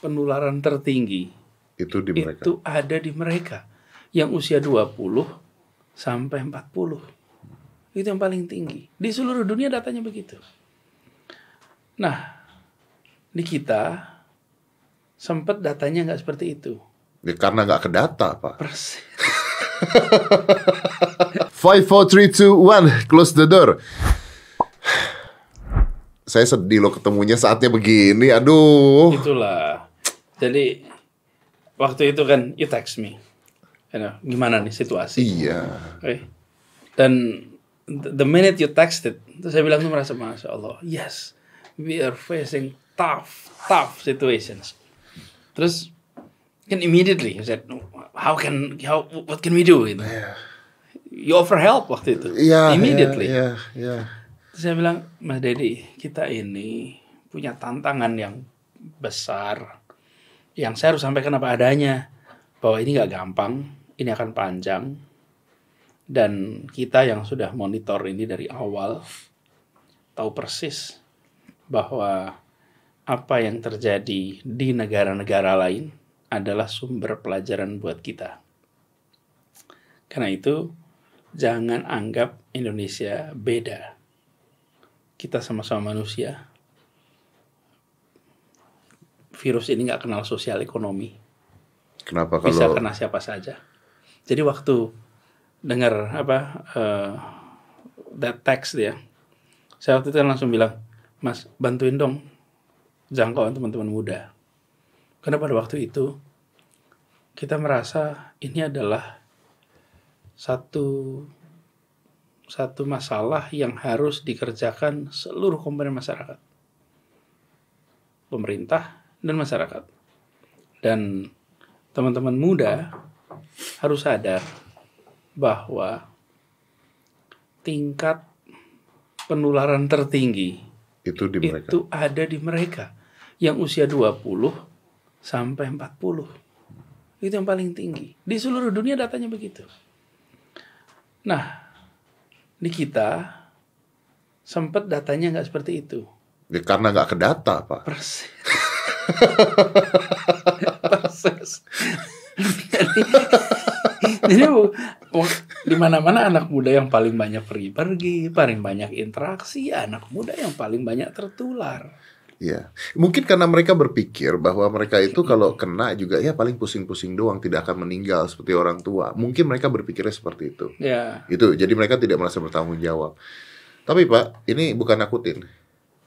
penularan tertinggi Itu di mereka. itu ada di mereka yang usia 20 sampai 40. Itu yang paling tinggi. Di seluruh dunia datanya begitu. Nah, di kita sempat datanya nggak seperti itu. Ya, karena nggak ke data, Pak. Persis. Five, four, three, two, one. Close the door. Saya sedih loh ketemunya saatnya begini. Aduh. Itulah. Jadi waktu itu kan you text me. You know, gimana nih situasi? Iya. Oke. Dan the minute you texted, terus saya bilang tuh merasa masya Allah, yes, we are facing tough, tough situations. Terus kan immediately you said, how can, how, what can we do? Gitu. You offer help waktu itu. Iya. immediately. Iya, iya. Terus saya bilang, Mas Dedi, kita ini punya tantangan yang besar. Yang saya harus sampaikan apa adanya. Bahwa ini nggak gampang, ini akan panjang. Dan kita yang sudah monitor ini dari awal, tahu persis bahwa apa yang terjadi di negara-negara lain adalah sumber pelajaran buat kita. Karena itu, jangan anggap Indonesia beda kita sama-sama manusia. Virus ini nggak kenal sosial ekonomi, Kenapa bisa kalau kena siapa saja. Jadi waktu dengar apa eh, that text dia, saya waktu itu langsung bilang, Mas bantuin dong jangkauan teman-teman muda. Karena pada waktu itu kita merasa ini adalah satu satu masalah yang harus dikerjakan seluruh komponen masyarakat. Pemerintah dan masyarakat. Dan teman-teman muda harus sadar bahwa tingkat penularan tertinggi itu di mereka? itu ada di mereka yang usia 20 sampai 40. Itu yang paling tinggi. Di seluruh dunia datanya begitu. Nah, di kita sempat datanya nggak seperti itu. Ya, karena nggak ke data, Pak. Persis. Persis. jadi, jadi w- di mana-mana anak muda yang paling banyak pergi-pergi, paling banyak interaksi, anak muda yang paling banyak tertular. Iya. Mungkin karena mereka berpikir bahwa mereka itu kalau kena juga ya paling pusing-pusing doang, tidak akan meninggal seperti orang tua. Mungkin mereka berpikirnya seperti itu. Ya, Itu. Jadi mereka tidak merasa bertanggung jawab. Tapi Pak, ini bukan nakutin.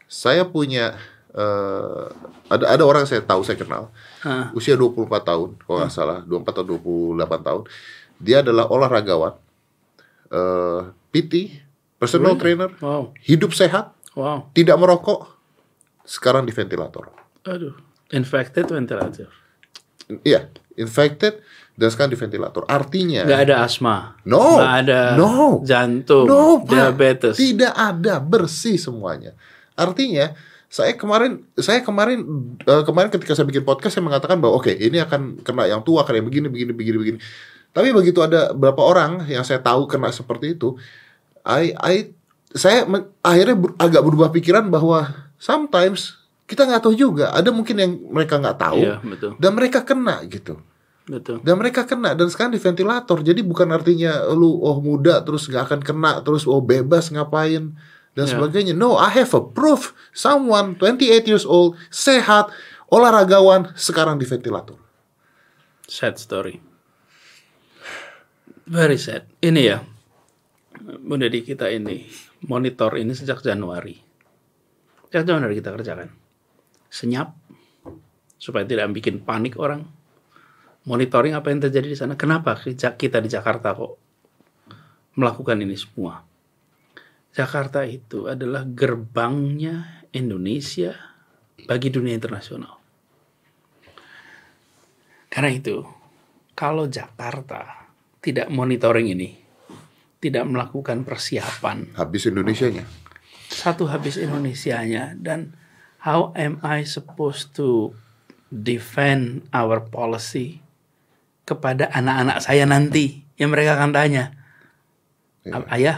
Saya punya eh, ada ada orang saya tahu saya kenal. Hah. usia 24 tahun kalau nggak salah. 24 atau 28 tahun. Dia adalah olahragawan eh PT personal Really? trainer wow, hidup sehat wow, tidak merokok sekarang di ventilator. Aduh, infected ventilator, iya infected dan sekarang di ventilator. Artinya nggak ada asma, no nggak ada no. jantung, No, diabetes, Tidak ada, bersih semuanya. Artinya, saya kemarin saya kemarin eh, kemarin ketika saya bikin podcast saya mengatakan bahwa oke, ini akan kena yang tua, kena yang begini begini begini begini. Tapi begitu ada beberapa orang yang saya tahu kena seperti itu, I I saya men- akhirnya ber- agak berubah pikiran bahwa sometimes kita nggak tahu juga. Ada mungkin yang mereka nggak tahu Iya, betul, dan mereka kena gitu betul. dan mereka kena dan sekarang di ventilator jadi bukan artinya lu oh muda terus nggak akan kena terus oh bebas ngapain dan Ya. sebagainya no I have a proof someone 28 years old sehat olahragawan sekarang di ventilator Sad story. Very sad. Ini ya, Bunda di kita ini monitor ini sejak Januari. Sejak Januari kita kerjakan. Senyap supaya tidak bikin panik orang. Monitoring apa yang terjadi di sana. Kenapa kita di Jakarta kok melakukan ini semua? Jakarta itu adalah gerbangnya Indonesia bagi dunia internasional. Karena itu, kalau Jakarta tidak monitoring ini, tidak melakukan persiapan, habis Indonesianya satu habis Indonesianya dan how am I supposed to defend our policy kepada anak-anak saya nanti yang mereka akan tanya, Iya. ayah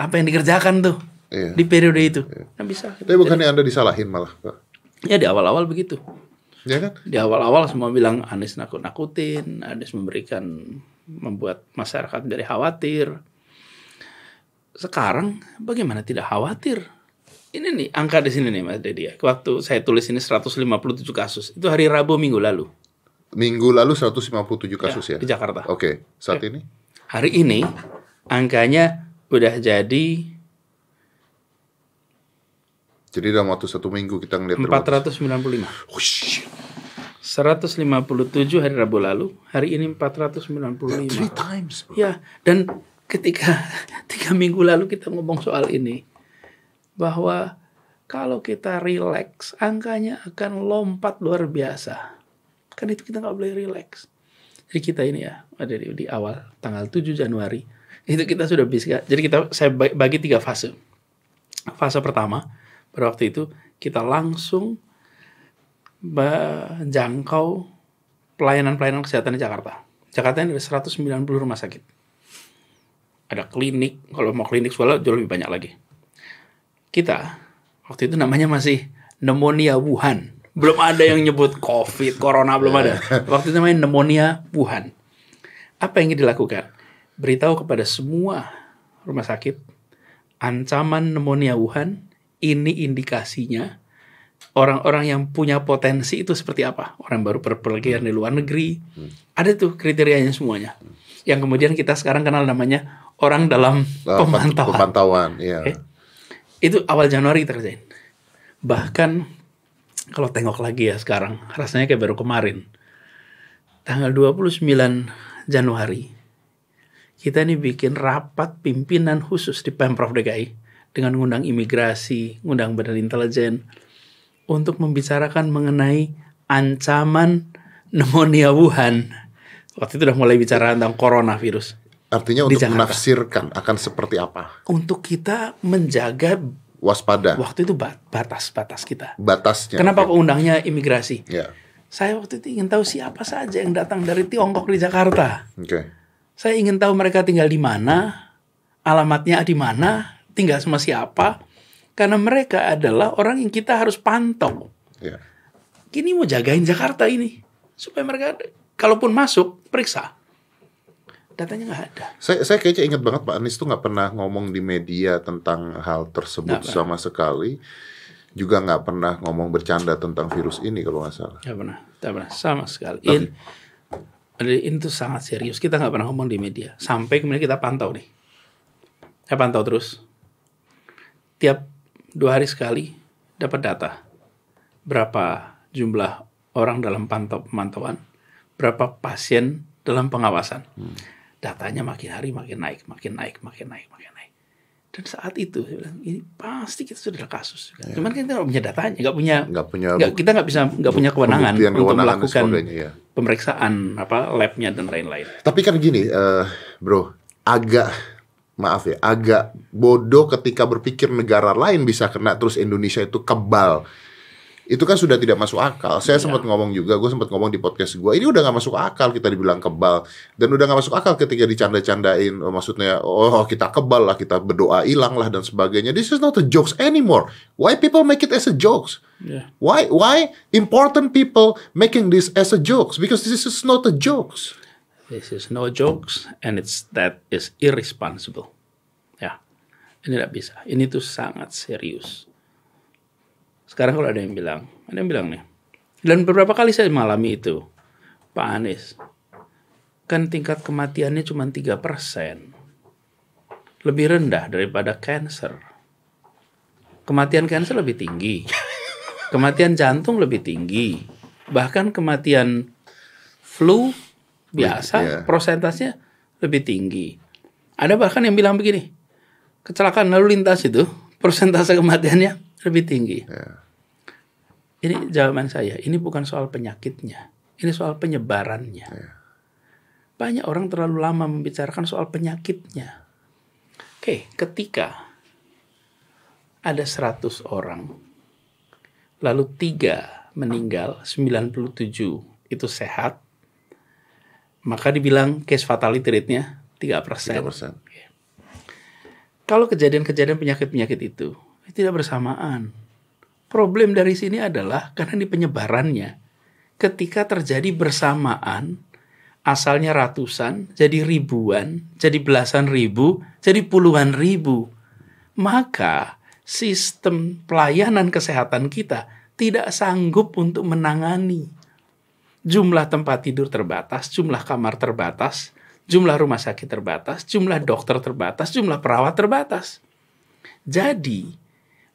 apa yang dikerjakan tuh Iya. di periode itu? Nggak bisa. tapi bukannya anda disalahin malah Pak Ya di awal-awal begitu. Ya kan? Di awal-awal semua bilang Anies nakut-nakutin, Anies memberikan membuat masyarakat menjadi khawatir. Sekarang bagaimana tidak khawatir? Ini nih angka di sini nih Mas Dedi ya. Waktu saya tulis ini 157 kasus. Itu hari Rabu minggu lalu Minggu lalu 157 kasus ya. di Jakarta. Oke, saat ini Hari ini angkanya udah jadi jadi dalam waktu satu minggu kita ngeliat berapa? 495. Wush, 157 hari Rabu lalu, hari ini 495. three times. bro. Ya, dan ketika tiga minggu lalu kita ngomong soal ini, bahwa kalau kita relax, angkanya akan lompat luar biasa. Kan itu kita nggak boleh relax. Jadi kita ini ya, ada di, di awal tanggal 7 Januari, itu kita sudah bisa. Jadi kita saya ba- bagi tiga fase. Fase pertama, pada waktu itu kita langsung menjangkau pelayanan-pelayanan kesehatan di Jakarta. Jakarta ini ada 190 rumah sakit. Ada klinik, kalau mau klinik soalnya jauh lebih banyak lagi. Kita, waktu itu namanya masih pneumonia Wuhan. Belum ada yang nyebut COVID, Corona belum ada. Waktu itu namanya pneumonia Wuhan. Apa yang dilakukan? Beritahu kepada semua rumah sakit, ancaman pneumonia Wuhan, ini indikasinya orang-orang yang punya potensi itu seperti apa? Orang baru berpergian di luar negeri. Ada tuh kriterianya semuanya. Yang kemudian kita sekarang kenal namanya orang dalam Ah, pemantauan. Pemantauan, iya. Oke. Itu awal Januari kita kerjain. Bahkan kalau tengok lagi ya sekarang, rasanya kayak baru kemarin. Tanggal 29 Januari, kita ini bikin rapat pimpinan khusus di Pemprov DKI dengan ngundang imigrasi, ngundang badan intelijen untuk membicarakan mengenai ancaman pneumonia Wuhan. Waktu itu udah mulai bicara tentang coronavirus. Artinya untuk Jakarta. menafsirkan akan seperti apa? Untuk kita menjaga Waspada waktu itu bat- batas-batas kita. batasnya. Kenapa kok undangnya imigrasi? Ya, Saya waktu itu ingin tahu siapa saja yang datang dari Tiongkok di Jakarta. oke. Saya ingin tahu mereka tinggal di mana, alamatnya di mana, tinggal sama siapa. Karena mereka adalah orang yang kita harus pantau. Ya. Kini mau jagain Jakarta ini. Supaya mereka, kalaupun masuk, periksa. Datanya nggak ada. Saya saya kayaknya ingat banget Pak Anies tuh nggak pernah ngomong di media tentang hal tersebut Nggak sama sekali. Juga nggak pernah ngomong bercanda tentang virus ini kalau nggak salah. Nggak pernah, nggak pernah. Sama sekali. Ini, ini tuh sangat serius. Kita nggak pernah ngomong di media. Sampai kemudian kita pantau nih. Saya pantau terus. Tiap dua hari sekali dapat data. Berapa jumlah orang dalam pantau pemantauan. Berapa pasien dalam pengawasan. Datanya makin hari makin naik, makin naik, makin naik, makin naik. Dan saat itu saya bilang, ini pasti kita sudah ada kasus. Cuman kan kita nggak punya datanya, nggak punya Nggak punya nggak, kita nggak bisa nggak punya kewenangan untuk kewenangan dan melakukan ya. pemeriksaan apa labnya dan lain-lain. Tapi kan gini, eh, bro, agak maaf ya, agak bodoh ketika berpikir negara lain bisa kena terus Indonesia itu kebal. Itu kan sudah tidak masuk akal. Saya sempat ngomong juga, gue sempat ngomong di podcast gue, ini udah nggak masuk akal kita dibilang kebal, dan udah nggak masuk akal ketika dicanda-candain, oh, maksudnya oh kita kebal lah, kita berdoa hilang lah dan sebagainya. This is not a jokes anymore. Why people make it as a jokes? Ya. Why why important people making this as a jokes? Because this is not a jokes. This is no jokes and it's that is irresponsible. Ya, ini tidak bisa. Ini tuh sangat serius. Sekarang kalau ada yang bilang, ada yang bilang nih, dan beberapa kali saya mengalami itu, Pak Anies, kan tingkat kematiannya cuma 3 persen. Lebih rendah daripada cancer. Kematian cancer lebih tinggi. Kematian jantung lebih tinggi. Bahkan kematian flu biasa Iya. prosentasenya lebih tinggi. Ada bahkan yang bilang begini, kecelakaan lalu lintas itu persentase kematiannya lebih tinggi. Ya. Ini jawaban saya, ini bukan soal penyakitnya, ini soal penyebarannya. Banyak orang terlalu lama membicarakan soal penyakitnya. Oke, ketika ada 100 orang, lalu tiga meninggal, 97 itu sehat, maka dibilang case fatality rate-nya 3 3%. Kalau kejadian-kejadian penyakit-penyakit itu tidak bersamaan. Problem dari sini adalah karena di penyebarannya. ketika terjadi bersamaan asalnya ratusan jadi ribuan, jadi belasan ribu, jadi puluhan ribu. Maka sistem pelayanan kesehatan kita tidak sanggup untuk menangani jumlah tempat tidur terbatas, jumlah kamar terbatas, jumlah rumah sakit terbatas, jumlah dokter terbatas, jumlah perawat terbatas. Jadi,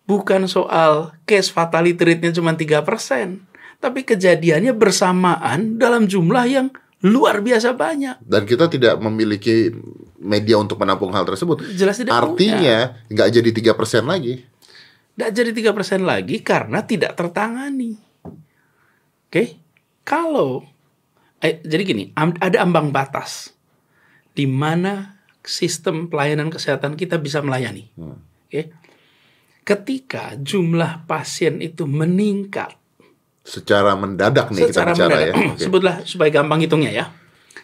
bukan soal case fatality rate-nya cuma 3%, tapi kejadiannya bersamaan dalam jumlah yang luar biasa banyak. Dan kita tidak memiliki media untuk menampung hal tersebut. Jelas tidak Artinya nggak jadi tiga persen lagi. Tidak jadi tiga persen lagi karena tidak tertangani. Oke, kalau eh, jadi gini, ada ambang batas di mana sistem pelayanan kesehatan kita bisa melayani. Oke, ketika jumlah pasien itu meningkat Secara mendadak nih secara kita bicara mendadak. ya. Oke. Sebutlah supaya gampang hitungnya ya.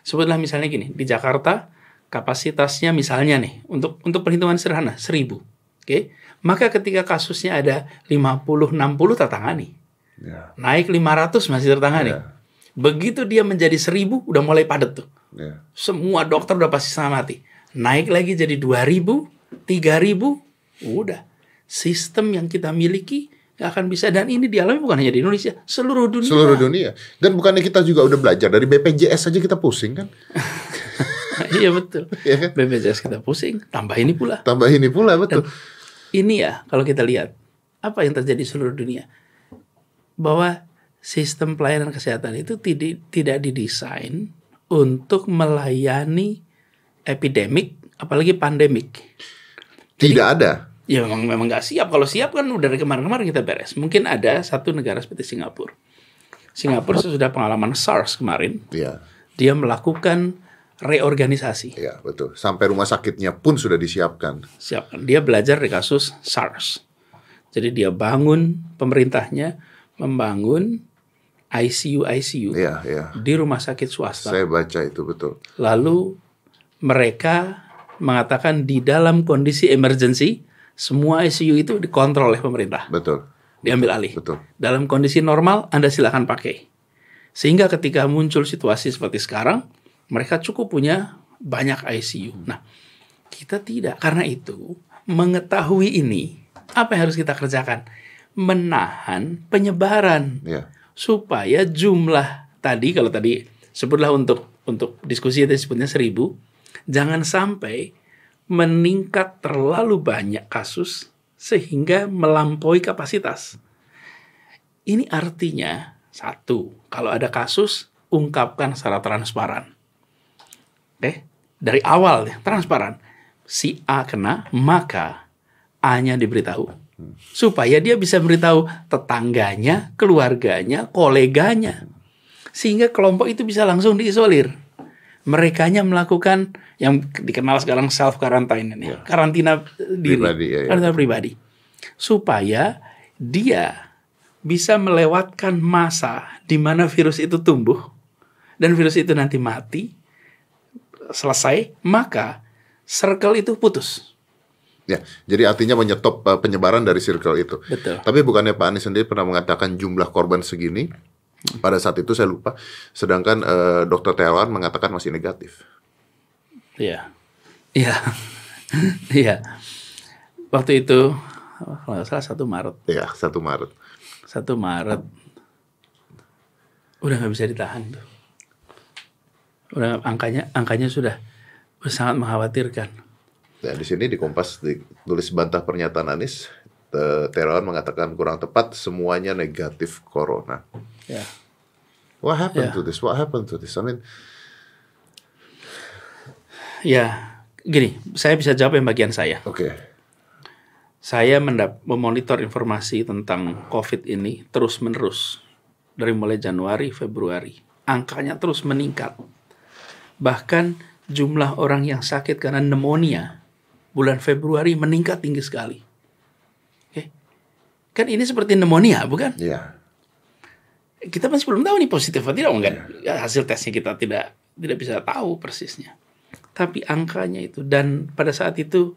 Sebutlah misalnya gini, di Jakarta kapasitasnya misalnya nih untuk untuk perhitungan sederhana 1000. Oke. Maka ketika kasusnya ada 50 60 tertangani. Ya, Naik 500 masih tertangani. Ya. Begitu dia menjadi 1000 udah mulai padat tuh. Ya. Semua dokter udah pasti setengah mati. Naik lagi jadi 2000, 3000, udah. Sistem yang kita miliki nggak akan bisa dan ini dialami bukan hanya di Indonesia, seluruh dunia. Seluruh dunia. Dan bukannya kita juga udah belajar dari BPJS aja kita pusing kan? iya betul. Iya kan? BPJS kita pusing, tambah ini pula. Tambah ini pula betul. Ini ya kalau kita lihat apa yang terjadi di seluruh dunia bahwa sistem pelayanan kesehatan itu tidak tidak didesain untuk melayani epidemik apalagi pandemik. Tidak ada. Ya memang memang nggak siap. Kalau siap kan udah dari kemarin-kemarin kita beres. Mungkin ada satu negara seperti Singapura. Singapura sesudah pengalaman SARS kemarin, Iya, dia melakukan reorganisasi. iya betul. Sampai rumah sakitnya pun sudah disiapkan. siapkan. Dia belajar dari kasus SARS. Jadi dia bangun pemerintahnya membangun ICU ICU Iya, iya. di rumah sakit swasta. Saya baca itu betul. Lalu mereka mengatakan di dalam kondisi emergency semua ICU itu dikontrol oleh pemerintah, Betul. diambil alih. Betul. Dalam kondisi normal Anda silakan pakai. Sehingga ketika muncul situasi seperti sekarang, mereka cukup punya banyak ICU. Nah, kita tidak. Karena itu, mengetahui ini, apa yang harus kita kerjakan? Menahan penyebaran Iya. Supaya jumlah tadi kalau tadi sebutlah untuk untuk diskusi itu sebutnya seribu, jangan sampai meningkat terlalu banyak kasus sehingga melampaui kapasitas. Ini artinya satu, kalau ada kasus ungkapkan secara transparan. Oke, dari awal ya, transparan. Si A kena, maka A-nya diberitahu. Supaya dia bisa beritahu tetangganya, keluarganya, koleganya. Sehingga kelompok itu bisa langsung diisolir. Merekanya melakukan yang dikenal sekarang self quarantine ini, karantina diri, Pribadi, ya, ya. karantina pribadi. Supaya dia bisa melewatkan masa di mana virus itu tumbuh dan virus itu nanti mati selesai, maka circle itu putus. Ya, jadi artinya menyetop uh, penyebaran dari circle itu. Betul. Tapi bukannya Pak Anies sendiri pernah mengatakan jumlah korban segini? Pada saat itu saya lupa. Sedangkan eh, Dokter Terawan mengatakan masih negatif. Iya. Iya. Iya. Waktu itu kalau nggak salah satu Maret. Ya, 1 Maret. Satu Maret. Udah nggak bisa ditahan tuh. Udah angkanya angkanya sudah sangat mengkhawatirkan. Ya, di sini di Kompas ditulis bantah pernyataan Anies. Te- Terawan mengatakan kurang tepat semuanya negatif corona. Ya. What happened Ya. to this? What happened to this? I mean, Ya, gini, saya bisa jawab yang bagian saya. oke. Saya mendap memonitor informasi tentang COVID ini terus-menerus dari mulai Januari, Februari. Angkanya terus meningkat. Bahkan jumlah orang yang sakit karena pneumonia bulan Februari meningkat tinggi sekali. Oke. Kan ini seperti pneumonia, bukan? Iya. Kita masih belum tahu nih positif atau tidak. Enggak, ya, hasil tesnya kita tidak tidak bisa tahu persisnya. Tapi angkanya itu dan pada saat itu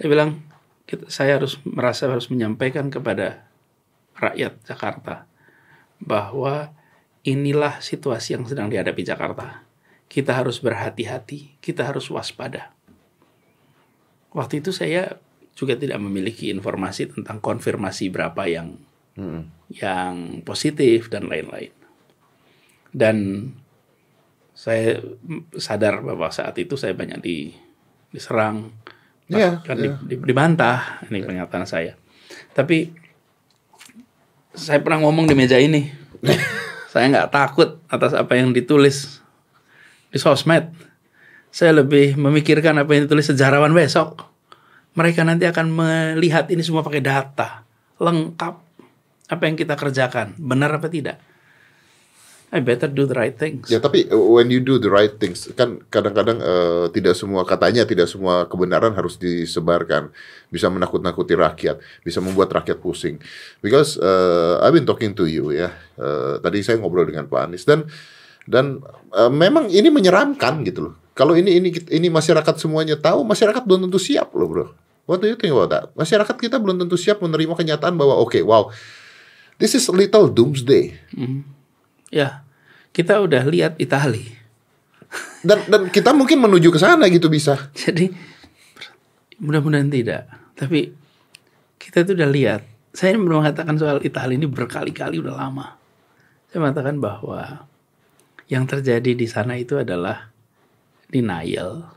saya bilang kita, saya harus merasa harus menyampaikan kepada rakyat Jakarta bahwa inilah situasi yang sedang dihadapi Jakarta. Kita harus berhati-hati, kita harus waspada. Waktu itu saya juga tidak memiliki informasi tentang konfirmasi berapa yang Hmm. yang positif dan lain-lain. Dan saya sadar bahwa saat itu saya banyak di, diserang, Iya, bahkan iya. di- di- dibantah. Ini pernyataan saya. Tapi saya pernah ngomong di meja ini, saya nggak takut atas apa yang ditulis di sosmed. Saya lebih memikirkan apa yang ditulis sejarawan besok. Mereka nanti akan melihat ini semua pakai data lengkap apa yang kita kerjakan benar apa tidak. I better do the right things. Ya tapi uh, when you do the right things kan kadang-kadang uh, tidak semua katanya tidak semua kebenaran harus disebarkan bisa menakut-nakuti rakyat bisa membuat rakyat pusing because uh, I've been talking to you ya Uh, tadi saya ngobrol dengan Pak Anies dan dan uh, memang ini menyeramkan gitu loh kalau ini ini ini masyarakat semuanya tahu masyarakat belum tentu siap loh bro What do you think about that? Masyarakat kita belum tentu siap menerima kenyataan bahwa oke wow this is a little doomsday Ya, kita udah lihat Itali. dan dan kita mungkin menuju ke sana gitu bisa Jadi mudah-mudahan tidak. Tapi kita tuh udah lihat. Saya belum mengatakan soal Italia ini berkali-kali udah lama. Saya mengatakan bahwa yang terjadi di sana itu adalah denial.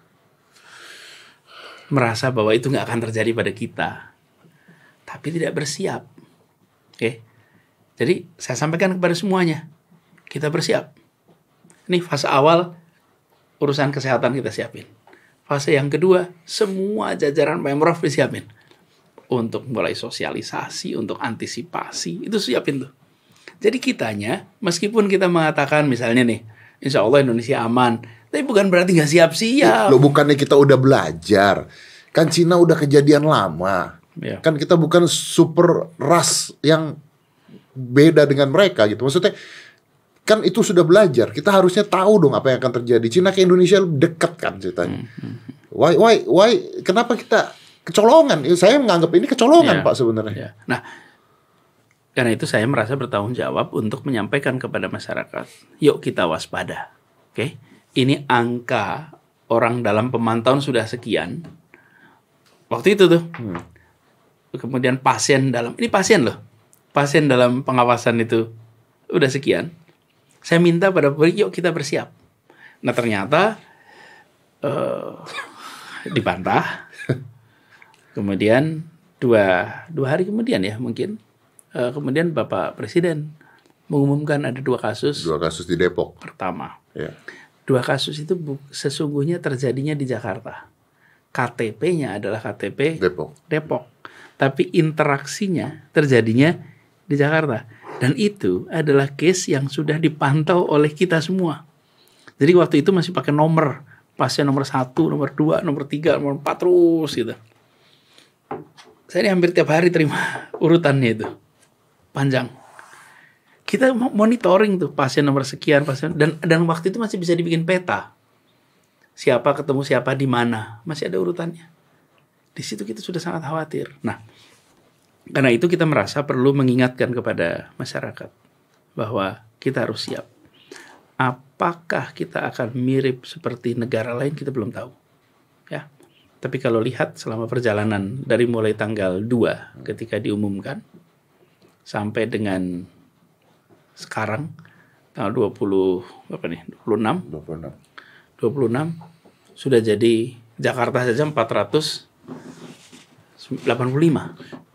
Merasa bahwa itu nggak akan terjadi pada kita. Tapi tidak bersiap. Oke. Jadi saya sampaikan kepada semuanya. Kita bersiap. Ini fase awal urusan kesehatan kita siapin. Fase yang kedua, semua jajaran Pemprov disiapin. Untuk mulai sosialisasi, untuk antisipasi, itu siapin tuh. Jadi kitanya, meskipun kita mengatakan misalnya nih, insya Allah Indonesia aman, tapi bukan berarti nggak siap-siap. Lo bukannya kita udah belajar. Kan Cina udah kejadian lama. Ya. Kan kita bukan super ras yang beda dengan mereka gitu. Maksudnya kan itu sudah belajar. Kita harusnya tahu dong apa yang akan terjadi. Cina ke Indonesia dekat kan ceritanya. Why why why kenapa kita kecolongan? Ya, Saya menganggap ini kecolongan Ya. Pak sebenarnya. Ya. Nah, karena itu saya merasa bertanggung jawab untuk menyampaikan kepada masyarakat, yuk kita waspada. Oke, ini angka orang dalam pemantauan sudah sekian. Waktu itu tuh, kemudian pasien dalam, ini pasien loh, pasien dalam pengawasan itu udah sekian. Saya minta pada publik, yuk kita bersiap. Nah ternyata eh, dibantah. Kemudian dua dua hari kemudian ya mungkin eh, kemudian Bapak Presiden mengumumkan ada dua kasus Dua kasus di Depok. pertama. Ya. Dua kasus itu sesungguhnya terjadinya di Jakarta. KTP-nya adalah KTP Depok. Depok. Tapi interaksinya terjadinya di Jakarta. Dan itu adalah case yang sudah dipantau oleh kita semua. Jadi waktu itu masih pakai nomor. Pasien nomor satu, nomor dua, nomor tiga, nomor empat terus gitu. Saya ini hampir tiap hari terima urutannya itu. Panjang. Kita mo- monitoring tuh pasien nomor sekian, pasien dan dan waktu itu masih bisa dibikin peta. Siapa ketemu siapa di mana, masih ada urutannya. Di situ kita sudah sangat khawatir. Nah, karena itu kita merasa perlu mengingatkan kepada masyarakat bahwa kita harus siap. Apakah kita akan mirip seperti negara lain kita belum tahu. Ya. Tapi kalau lihat selama perjalanan dari mulai tanggal 2 ketika diumumkan sampai dengan sekarang tanggal 20 apa nih? 26 26. 26 sudah jadi Jakarta saja 485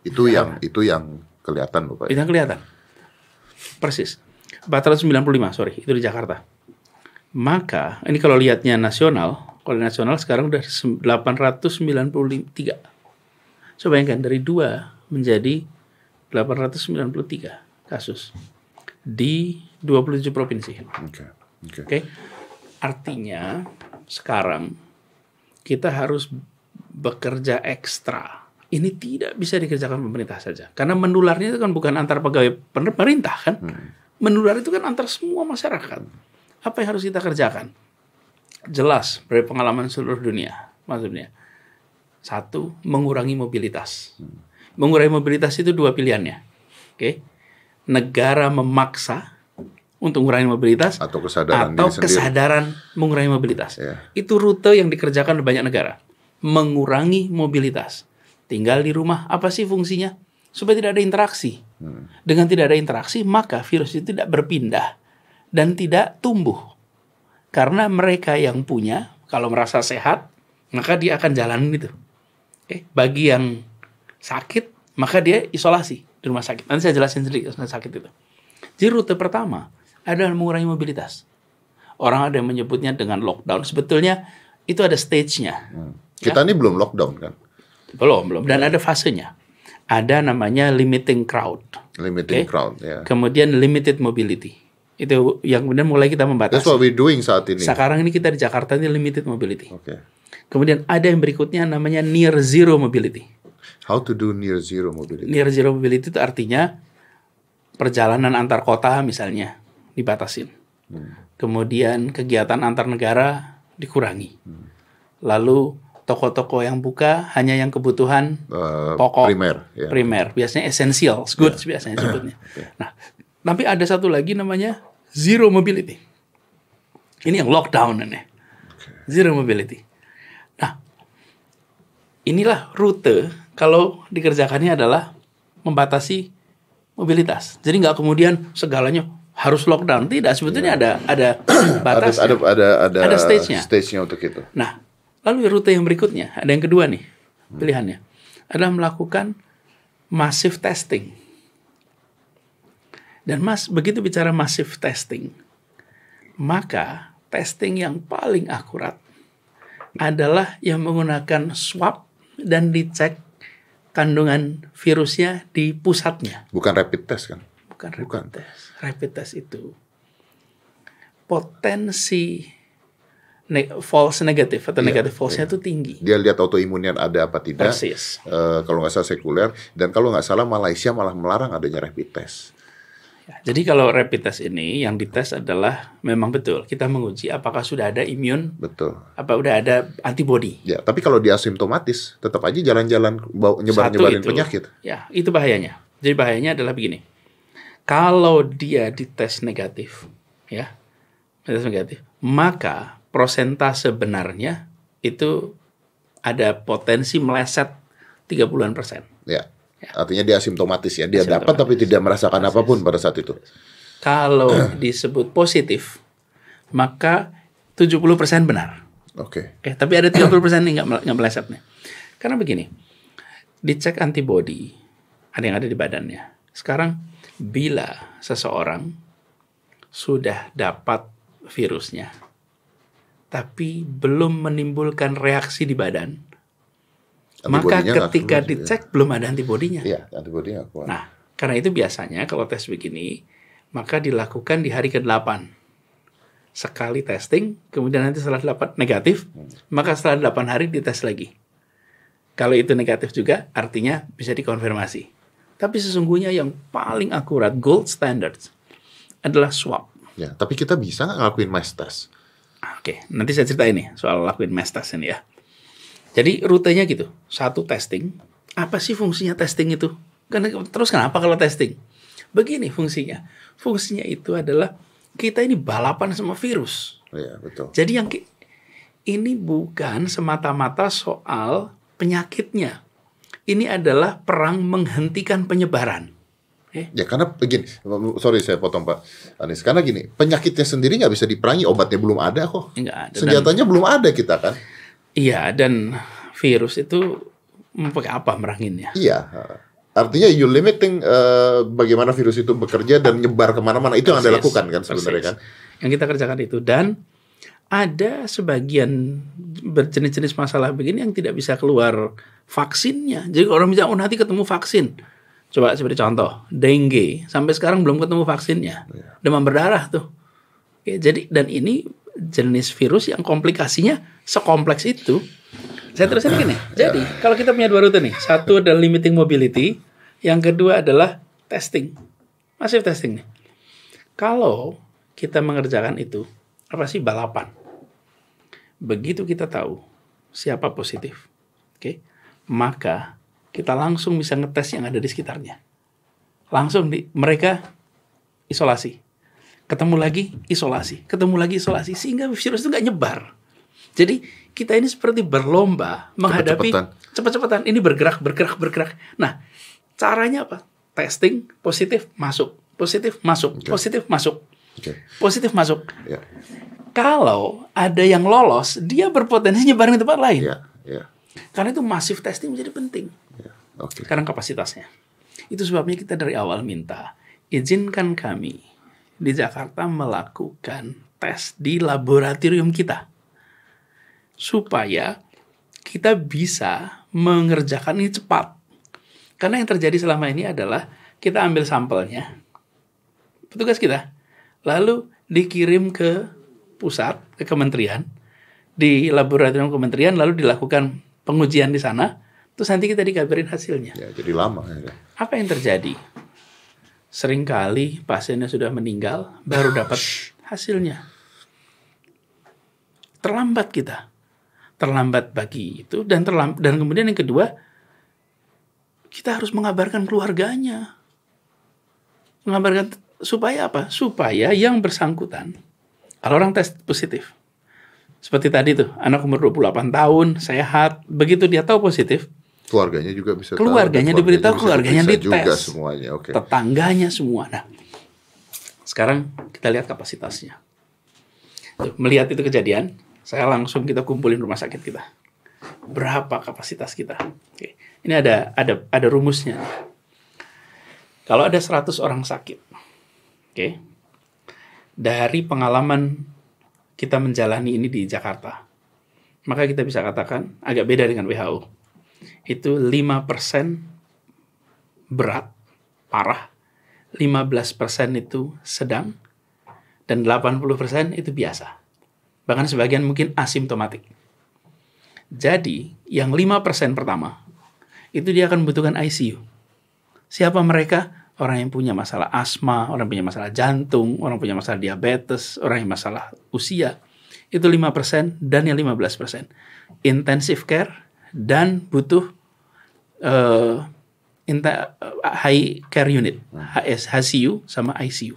Itu yang itu yang kelihatan loh Pak. itu yang kelihatan. Persis. 495 sorry itu di Jakarta. Maka ini kalau lihatnya nasional kalau nasional sekarang udah 893 coba bayangkan dari dua menjadi 893 kasus di 27 provinsi Oke. Oke. Oke. Artinya sekarang kita harus bekerja ekstra. Ini tidak bisa dikerjakan pemerintah saja. Karena menularnya itu kan bukan antar pegawai pemerintah kan. Menular itu kan antar semua masyarakat. Apa yang harus kita kerjakan? Jelas dari pengalaman seluruh dunia. Maksudnya satu mengurangi mobilitas. Mengurangi mobilitas itu dua pilihannya. Oke. Negara memaksa untuk mengurangi mobilitas Atau kesadaran atau diri sendiri. kesadaran mengurangi mobilitas. Ya. Itu rute yang dikerjakan di banyak negara. Mengurangi mobilitas. Tinggal di rumah, apa sih fungsinya? Supaya tidak ada interaksi. Hmm. Dengan tidak ada interaksi, maka virus itu tidak berpindah dan tidak tumbuh. Karena mereka yang punya, kalau merasa sehat, maka dia akan jalanin itu. Oke, bagi yang sakit, maka dia isolasi di rumah sakit. Nanti saya jelasin sendiri yang sakit itu. Jadi rute pertama adalah mengurangi mobilitas. Orang ada yang menyebutnya dengan lockdown. Sebetulnya itu ada stage-nya. Hmm. Kita ini belum lockdown kan? Belum, belum. Dan ada fasenya. Ada namanya limiting crowd. Limiting Oke. crowd. Ya. Kemudian limited mobility. Itu yang kemudian mulai kita That's membatasi. what we're doing saat ini. Sekarang ini kita di Jakarta ini limited mobility. Oke. Kemudian ada yang berikutnya namanya near zero mobility. How to do near zero mobility? Near zero mobility itu artinya perjalanan antar kota misalnya dibatasin. Kemudian kegiatan antar negara dikurangi. Lalu toko-toko yang buka hanya yang kebutuhan Eh, pokok primer. Ya. primer, biasanya essential goods biasanya sebutnya. Nah, tapi ada satu lagi namanya zero mobility. Ini yang lockdown ini. Zero mobility. Nah, inilah rute kalau dikerjakannya adalah membatasi mobilitas. Jadi nggak kemudian segalanya harus lockdown. Tidak, sebetulnya ada ada ada batas. ada ada ada, Ada stage-nya. stage-nya untuk itu. Nah, lalu rute yang berikutnya, ada yang kedua nih pilihannya, adalah melakukan massive testing. Dan mas, begitu bicara massive testing, maka testing yang paling akurat adalah yang menggunakan swab dan dicek kandungan virusnya di pusatnya, Bukan rapid test kan? bukan rapid Bukan. test. Rapid test itu potensi ne- false negative atau Iya, negative false-nya itu tinggi. Dia lihat autoimunnya ada apa tidak. Persis. Eh, kalau nggak salah sekuler dan kalau nggak salah Malaysia malah melarang adanya rapid test. Ya, jadi kalau rapid test ini yang dites adalah memang betul kita menguji apakah sudah ada imun, Betul. apa udah ada antibody. Ya, tapi kalau dia asimptomatis, tetap aja jalan-jalan nyebar-nyebarin penyakit. Ya, itu bahayanya. Jadi bahayanya adalah begini. Kalau dia dites negatif, ya, dites negatif, maka prosentase benarnya itu ada potensi meleset 30-an persen. Ya. Artinya dia asimptomatis ya. Dia Asimptomatis. dapat tapi tidak merasakan apa pun pada saat itu. Kalau disebut positif, maka 70% benar. Oke. Oke, tapi ada 30% nih nggak nggak meleset nih. Karena begini, dicek antibody, ada yang ada di badannya. Sekarang, bila seseorang sudah dapat virusnya, tapi belum menimbulkan reaksi di badan, maka ketika dicek belum ada antibodinya. Iya, antibodinya kuat. Nah, karena itu biasanya kalau tes begini, maka dilakukan di hari ke-8. Sekali testing, kemudian nanti setelah 8 negatif, maka setelah 8 hari dites lagi. Kalau itu negatif juga, artinya bisa dikonfirmasi. Tapi sesungguhnya yang paling akurat, gold standards, adalah swab. Ya, tapi kita bisa nggak ngelakuin mass test? Oke, nanti saya cerita ini soal lakuin mass test ini ya. Jadi rutenya gitu, satu testing. Apa sih fungsinya testing itu? Kan terus kenapa kalau testing? Begini fungsinya. Fungsinya itu adalah kita ini balapan sama virus. Iya, betul. Jadi yang ini bukan semata-mata soal penyakitnya. Ini adalah perang menghentikan penyebaran. Ya karena begini, sorry saya potong Pak Anies. Karena gini, penyakitnya sendiri nggak bisa diperangi, obatnya belum ada kok. Enggak ada. Dan- Senjatanya belum ada kita kan? Iya, dan virus itu pakai apa meranginnya? Iya. Artinya you limiting eh, bagaimana virus itu bekerja dan nyebar ke mana-mana itu yang anda lakukan kan sebenarnya persis. kan? Yang kita kerjakan itu dan ada sebagian berjenis-jenis masalah begini yang tidak bisa keluar vaksinnya. Jadi kalau orang bilang oh nanti ketemu vaksin. Coba seperti contoh, dengue sampai sekarang belum ketemu vaksinnya. Iya. Demam berdarah tuh. Oke, jadi dan ini jenis virus yang komplikasinya sekompleks itu. Saya terusin gini. Jadi kalau kita punya dua rute nih, satu adalah limiting mobility, yang kedua adalah testing, masif testing nih. Kalau kita mengerjakan itu, apa sih balapan? Begitu kita tahu siapa positif, oke, maka kita langsung bisa ngetes yang ada di sekitarnya. Langsung di mereka isolasi. Ketemu lagi isolasi, ketemu lagi isolasi sehingga virus itu nggak nyebar. Jadi kita ini seperti berlomba menghadapi cepat-cepatan. Ini bergerak, bergerak, bergerak. Nah, caranya apa? Testing positif masuk, positif masuk, Oke. positif masuk, Oke. positif masuk. Ya. Kalau ada yang lolos, dia berpotensi nyebarin di tempat lain. Ya. Ya. Karena itu masif testing menjadi penting. Ya. Oke. Sekarang kapasitasnya. Itu sebabnya kita dari awal minta, izinkan kami di Jakarta melakukan tes di laboratorium kita. Supaya kita bisa mengerjakan ini cepat. Karena yang terjadi selama ini adalah kita ambil sampelnya, petugas kita, lalu dikirim ke pusat, ke kementerian, di laboratorium kementerian, lalu dilakukan pengujian di sana, terus nanti kita dikabarin hasilnya. Ya, jadi lama ya. Apa yang terjadi? Seringkali pasiennya sudah meninggal, baru dapat hasilnya. Terlambat kita. Terlambat bagi itu dan terlambat dan kemudian yang kedua kita harus mengabarkan keluarganya. Mengabarkan supaya apa? Supaya yang bersangkutan kalau orang tes positif seperti tadi tuh, anak umur 28 tahun, sehat, begitu dia tahu positif, Keluarganya juga bisa tahu, Keluarganya diberitahu, bisa keluarganya diperiksa juga dites. semuanya. Oke. tetangganya semua. Nah, sekarang kita lihat kapasitasnya. Melihat itu kejadian, saya langsung kita kumpulin rumah sakit kita. Berapa kapasitas kita? Oke. Ini ada ada ada rumusnya. Kalau ada 100 orang sakit, oke, dari pengalaman kita menjalani ini di Jakarta, maka kita bisa katakan agak beda dengan WHO. Itu 5% berat, parah, 15% itu sedang, dan 80% itu biasa. Bahkan sebagian mungkin asimptomatik. Jadi, yang 5% pertama, itu dia akan membutuhkan ICU. Siapa mereka? Orang yang punya masalah asma, orang punya masalah jantung, orang punya masalah diabetes, orang yang masalah usia. Itu 5% dan yang 15%. Intensive care dan butuh eh, inta- high care unit, HS, HCU sama ICU.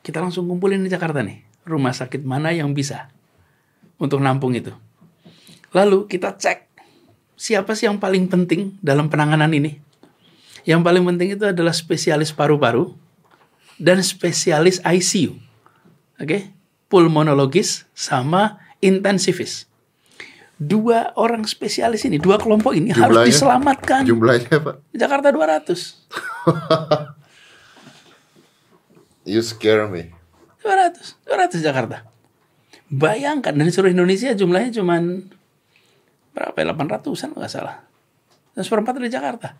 Kita langsung kumpulin di Jakarta nih, rumah sakit mana yang bisa untuk nampung itu. Lalu kita cek siapa sih yang paling penting dalam penanganan ini. Yang paling penting itu adalah spesialis paru-paru dan spesialis ICU. Oke? Pulmonologis sama intensivis. Dua orang spesialis ini, dua kelompok ini harus Jumlahnya? diselamatkan. Jumlahnya Pak? Jakarta 200. You scare me. 200, 200 Jakarta. Bayangkan dari seluruh Indonesia jumlahnya cuman berapa ya? 800-an nggak salah. Dan seperempat dari Jakarta.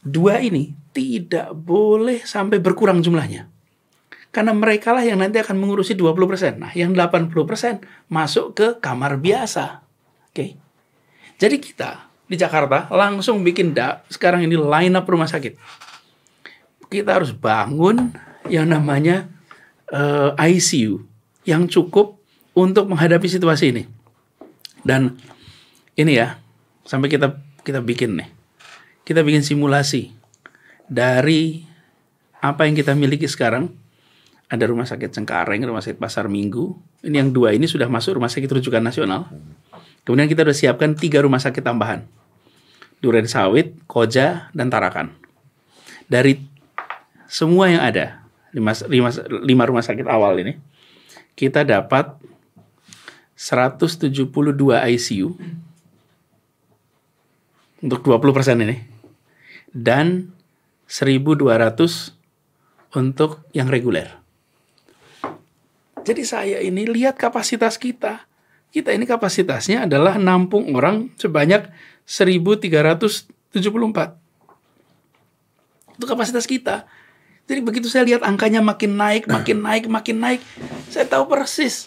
Dua ini tidak boleh sampai berkurang jumlahnya. Karena mereka lah yang nanti akan mengurusi 20%. Nah, yang 80% masuk ke kamar biasa. Oke. Jadi kita di Jakarta langsung bikin da, sekarang ini line up rumah sakit. Kita harus bangun yang namanya eh, ICU yang cukup untuk menghadapi situasi ini. Dan ini ya, sampai kita kita bikin nih. Kita bikin simulasi dari apa yang kita miliki sekarang. Ada rumah sakit Cengkareng, rumah sakit Pasar Minggu. Ini yang dua ini sudah masuk rumah sakit rujukan nasional. Kemudian kita sudah siapkan tiga rumah sakit tambahan. Duren Sawit, Koja, dan Tarakan. Dari semua yang ada, lima, lima, lima rumah sakit awal ini, kita dapat 172 ICU untuk 20% ini dan 1200 untuk yang reguler. Jadi saya ini lihat kapasitas kita. Kita ini kapasitasnya adalah nampung orang sebanyak 1374. Itu kapasitas kita. Jadi begitu saya lihat angkanya makin naik, makin naik, makin naik, saya tahu persis.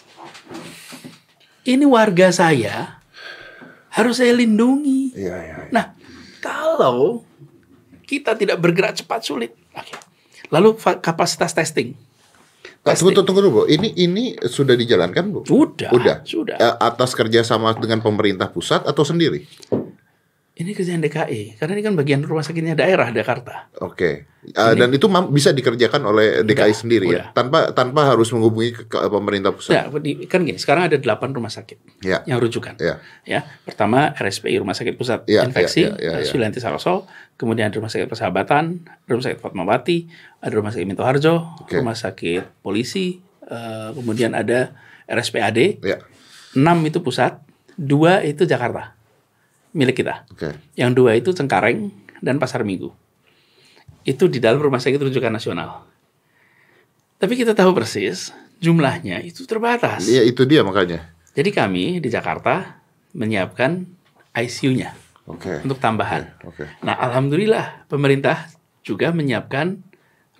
Ini warga saya harus saya lindungi. Iya, iya. iya. Nah, kalau kita tidak bergerak cepat sulit. Oke. Lalu kapasitas testing. Pak, tunggu, tunggu, tunggu dulu, Bu. Ini ini sudah dijalankan, Bu? Sudah. Udah. Sudah. Eh, atas kerjasama dengan pemerintah pusat atau sendiri? Ini kerjaan DKI, karena ini kan bagian rumah sakitnya daerah Jakarta. Oke. Uh, dan itu bisa dikerjakan oleh DKI Udah, sendiri ya, udah. tanpa tanpa harus menghubungi ke, ke pemerintah pusat. Ya, kan gini, sekarang ada 8 rumah sakit Ya. yang rujukan. Ya. Ya, pertama RSPI Rumah Sakit Pusat Ya, Infeksi, ya, ya, ya, ya. Sulianti Saroso, kemudian ada Rumah Sakit Persahabatan, Rumah Sakit Fatmawati, ada Rumah Sakit Minto Harjo, Oke. Rumah Sakit Polisi, eh, kemudian ada RSPAD, Ya. 6 itu pusat, dua itu Jakarta, milik kita. Oke. Yang dua itu Cengkareng dan Pasar Minggu. Itu di dalam Rumah Sakit Rujukan Nasional. Tapi kita tahu persis jumlahnya itu terbatas. Iya itu dia makanya. Jadi kami di Jakarta menyiapkan ICU-nya Oke. untuk tambahan. Oke. Nah, alhamdulillah pemerintah juga menyiapkan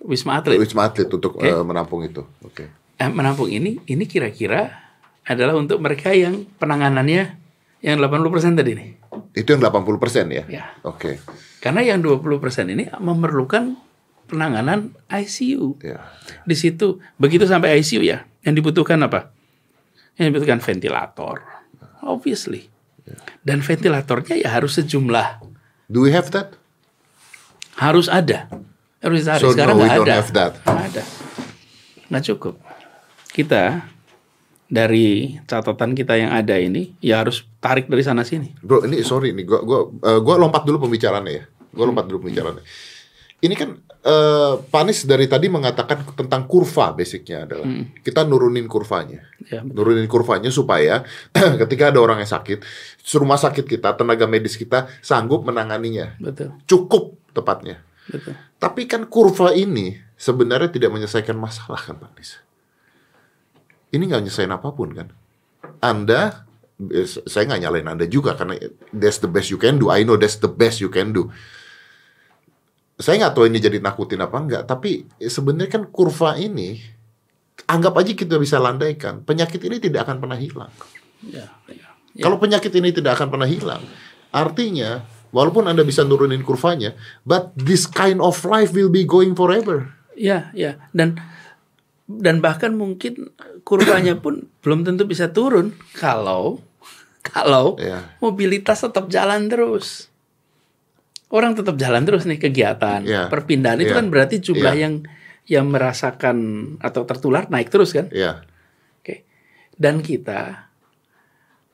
Wisma Atlet. Wisma Atlet untuk Oke. eh, menampung itu. Oke. Eh, menampung ini ini kira-kira adalah untuk mereka yang penanganannya yang 80% tadi nih. Itu yang 80% ya? Ya. Oke. Karena yang 20% ini memerlukan penanganan ICU. Ya. Di situ begitu sampai ICU ya, yang dibutuhkan apa? Yang dibutuhkan ventilator. Obviously. Dan ventilatornya ya harus sejumlah Do we have that? harus ada. Harus ada. So, Sekarang no, we nggak don't ada. have that. Nggak ada. Nggak cukup. Kita dari catatan kita yang ada ini ya harus tarik dari sana sini. Bro, ini sorry nih, gua gua eh, gua lompat dulu pembicaraannya ya. Gua lompat dulu pembicaraannya. Ini kan eh Panis dari tadi mengatakan tentang kurva basicnya adalah kita nurunin kurvanya. Ya, Nurunin kurvanya supaya ketika ada orang yang sakit, rumah sakit kita, tenaga medis kita sanggup menanganinya. betul, Cukup tepatnya. betul. Tapi kan kurva ini sebenarnya tidak menyelesaikan masalah kan Pak Nis. Ini nggak nyelesain apa pun kan. Anda, eh, saya nggak nyalain Anda juga karena that's the best you can do. I know that's the best you can do. Saya nggak tahu ini jadi nakutin apa enggak, tapi sebenarnya kan kurva ini anggap aja kita bisa landaikan. Penyakit ini tidak akan pernah hilang. Ya, ya. Kalau penyakit ini tidak akan pernah hilang, artinya walaupun Anda bisa nurunin kurvanya, but this kind of life will be going forever. Ya, ya. Dan dan bahkan mungkin kurvanya pun belum tentu bisa turun kalau kalau Ya. mobilitas tetap jalan terus. Orang tetap jalan terus nih kegiatan. Ya. Perpindahan itu Ya. kan berarti jumlah Ya. yang yang merasakan atau tertular naik terus kan? Ya, Oke. Dan kita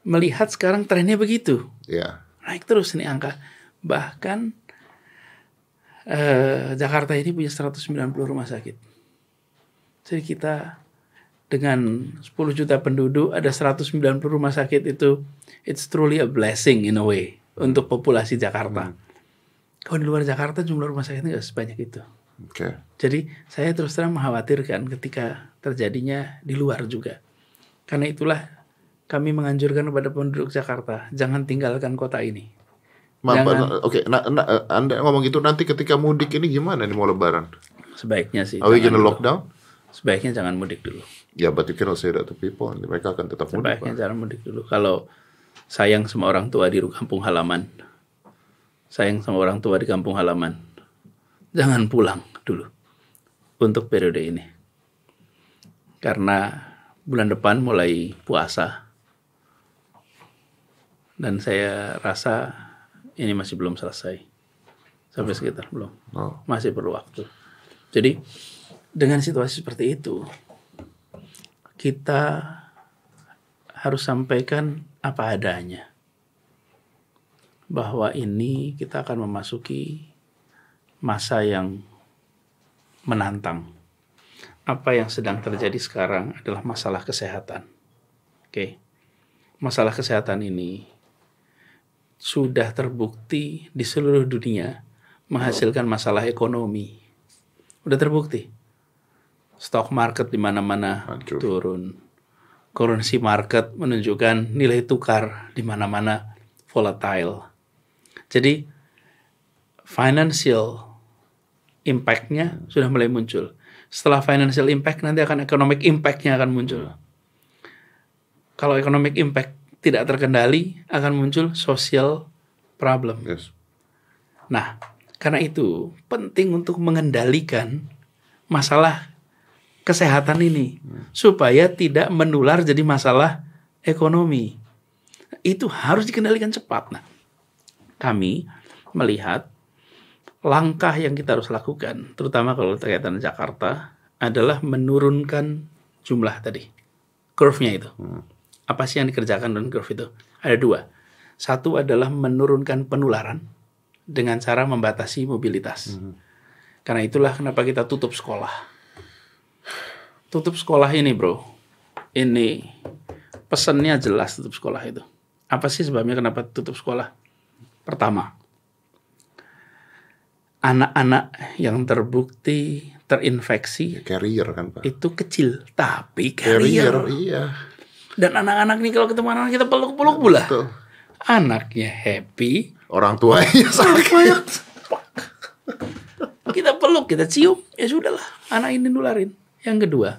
melihat sekarang trennya begitu. ya, Naik terus nih angka. Bahkan eh, Jakarta ini punya 190 rumah sakit. Jadi kita dengan 10 juta penduduk ada 190 rumah sakit itu it's truly a blessing in a way untuk populasi Jakarta. Kalau di luar Jakarta jumlah rumah sakitnya nggak sebanyak itu. oke. Jadi saya terus terang mengkhawatirkan ketika terjadinya di luar juga. Karena itulah kami menganjurkan kepada penduduk Jakarta jangan tinggalkan kota ini. Jangan. Oke, na- na- Anda ngomong gitu nanti ketika mudik ini gimana nih mau lebaran? Sebaiknya sih. Are we jangan gonna lockdown? Sebaiknya jangan mudik dulu. Ya, but you cannot say that to people. Mereka akan tetap mudik. Sebaiknya jangan mudik dulu. Kalau sayang sama orang tua di kampung halaman, sayang sama orang tua di kampung halaman, jangan pulang dulu untuk periode ini. Karena bulan depan mulai puasa. Dan saya rasa ini masih belum selesai. Sampai sekitar belum. Oh. Masih perlu waktu. Jadi dengan situasi seperti itu, kita harus sampaikan apa adanya. Bahwa ini kita akan memasuki masa yang menantang. Apa yang sedang terjadi sekarang adalah masalah kesehatan. Oke. Masalah kesehatan ini sudah terbukti di seluruh dunia menghasilkan masalah ekonomi. Udah terbukti. Stock market di mana-mana turun. Currency market menunjukkan nilai tukar di mana-mana volatile. Jadi financial impact-nya sudah mulai muncul. Setelah financial impact nanti akan economic impact-nya akan muncul. Kalau economic impact tidak terkendali akan muncul social problem. Yes. Nah, karena itu penting untuk mengendalikan masalah kesehatan ini supaya tidak menular jadi masalah ekonomi. Itu harus dikendalikan cepat. Nah, kami melihat langkah yang kita harus lakukan, terutama kalau terkaitan Jakarta, adalah menurunkan jumlah tadi, curve-nya itu. Apa sih yang dikerjakan dengan curve itu? Ada dua. Satu adalah menurunkan penularan dengan cara membatasi mobilitas. Karena itulah kenapa kita tutup sekolah. Tutup sekolah ini, bro. Ini pesannya jelas tutup sekolah itu. Apa sih sebabnya kenapa tutup sekolah? Pertama, anak-anak yang terbukti terinfeksi Carrier kan Pak. itu kecil, tapi Carrier, carrier. iya. Dan anak-anak nih kalau ketemu anak kita peluk-peluk pula. Tuh. Anaknya happy, Orang tuanya sakit. kita peluk, kita cium, ya sudahlah, anak ini nularin. Yang kedua,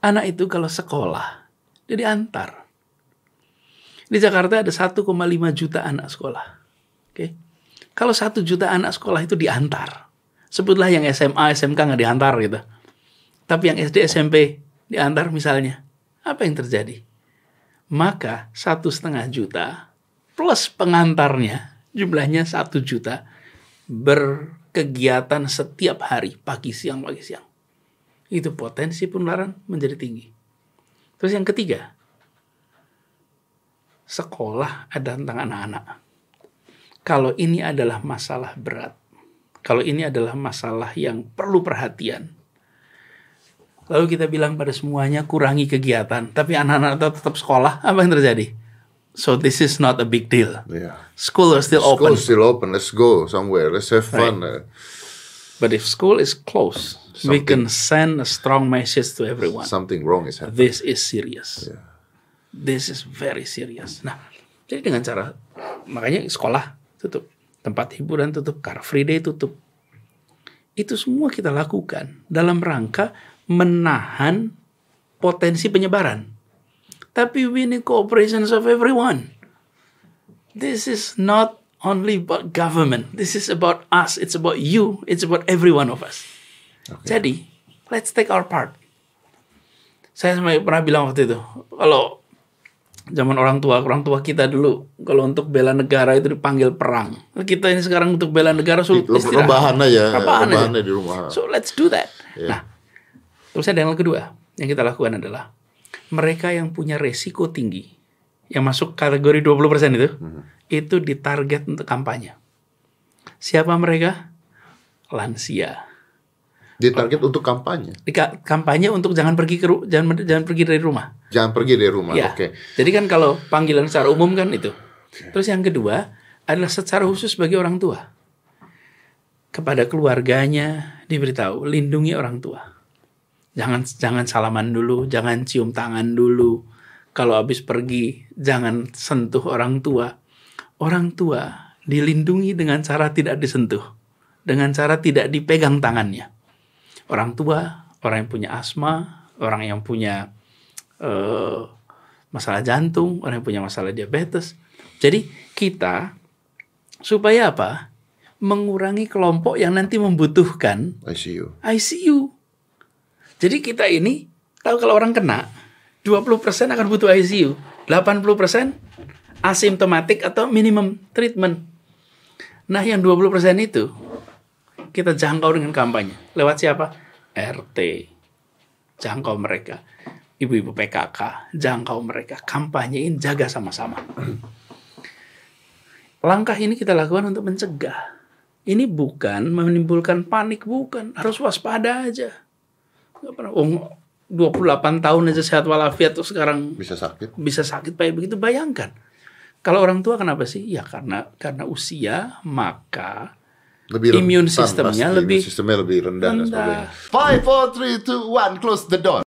anak itu kalau sekolah, dia diantar. Di Jakarta ada 1,5 juta anak sekolah. Oke. Kalau satu juta anak sekolah itu diantar, sebutlah yang SMA, SMK nggak diantar gitu. Tapi yang SD, SMP diantar misalnya, apa yang terjadi? Maka satu setengah juta plus pengantarnya jumlahnya satu juta berkegiatan setiap hari pagi siang pagi siang itu potensi penularan menjadi tinggi terus yang ketiga sekolah ada tentang anak-anak kalau ini adalah masalah berat kalau ini adalah masalah yang perlu perhatian lalu kita bilang pada semuanya kurangi kegiatan tapi anak-anak tetap sekolah apa yang terjadi so this is not a big deal Iya. school is still open School still open. Let's go somewhere. Let's have fun. Uh, But if school is closed, we can send a strong message to everyone. Something wrong is happening. This is serious. Yeah. This is very serious. Nah, jadi dengan cara makanya sekolah tutup, tempat hiburan tutup, car free day tutup. Itu semua kita lakukan dalam rangka menahan potensi penyebaran. Tapi we need cooperation of everyone. This is not only about government. This is about us. It's about you. It's about every one of us. Jadi, let's take our part. Saya pernah bilang waktu itu, kalau zaman orang tua, orang tua kita dulu, kalau untuk bela negara itu dipanggil perang. Kita ini sekarang untuk bela negara sulit istirahat. Rebahan aja. Rebahan aja. Rebahan aja di rumah. So let's do that. Iya. Nah, terus ada yang kedua yang kita lakukan adalah mereka yang punya resiko tinggi, yang masuk kategori 20% itu, Hmm. itu ditarget untuk kampanye. Siapa mereka? Lansia. Ditarget untuk kampanye. Di ka- kampanye untuk jangan pergi ke jangan jangan pergi dari rumah. Jangan pergi dari rumah. Ya. Oke. Jadi kan kalau panggilan secara umum kan itu. Terus yang kedua adalah secara khusus bagi orang tua. Kepada keluarganya diberitahu lindungi orang tua. Jangan jangan salaman dulu, jangan cium tangan dulu. Kalau habis pergi jangan sentuh orang tua. Orang tua dilindungi dengan cara tidak disentuh, dengan cara tidak dipegang tangannya. Orang tua, orang yang punya asma, orang yang punya eh, masalah jantung, orang yang punya masalah diabetes. Jadi kita supaya apa? Mengurangi kelompok yang nanti membutuhkan ICU. ICU. Jadi kita ini tahu kalau orang kena 20% akan butuh ICU, 80% asimptomatik atau minimum treatment. Nah, yang 20% itu kita jangkau dengan kampanye. Lewat siapa? RT. Jangkau mereka. Ibu-ibu PKK, jangkau mereka. Kampanyein, jaga sama-sama. Langkah ini kita lakukan untuk mencegah. Ini bukan menimbulkan panik, bukan. Harus waspada aja. Nggak pernah. Oh, 28 tahun aja sehat walafiat tuh sekarang Bisa sakit. bisa sakit kayak begitu bayangkan. Kalau orang tua kenapa sih? Ya karena karena usia maka Lebih systemnya pasti. lebih sistemnya lebih rendah, dan rendah. sebagainya. Five, four, three, two, one, close the door.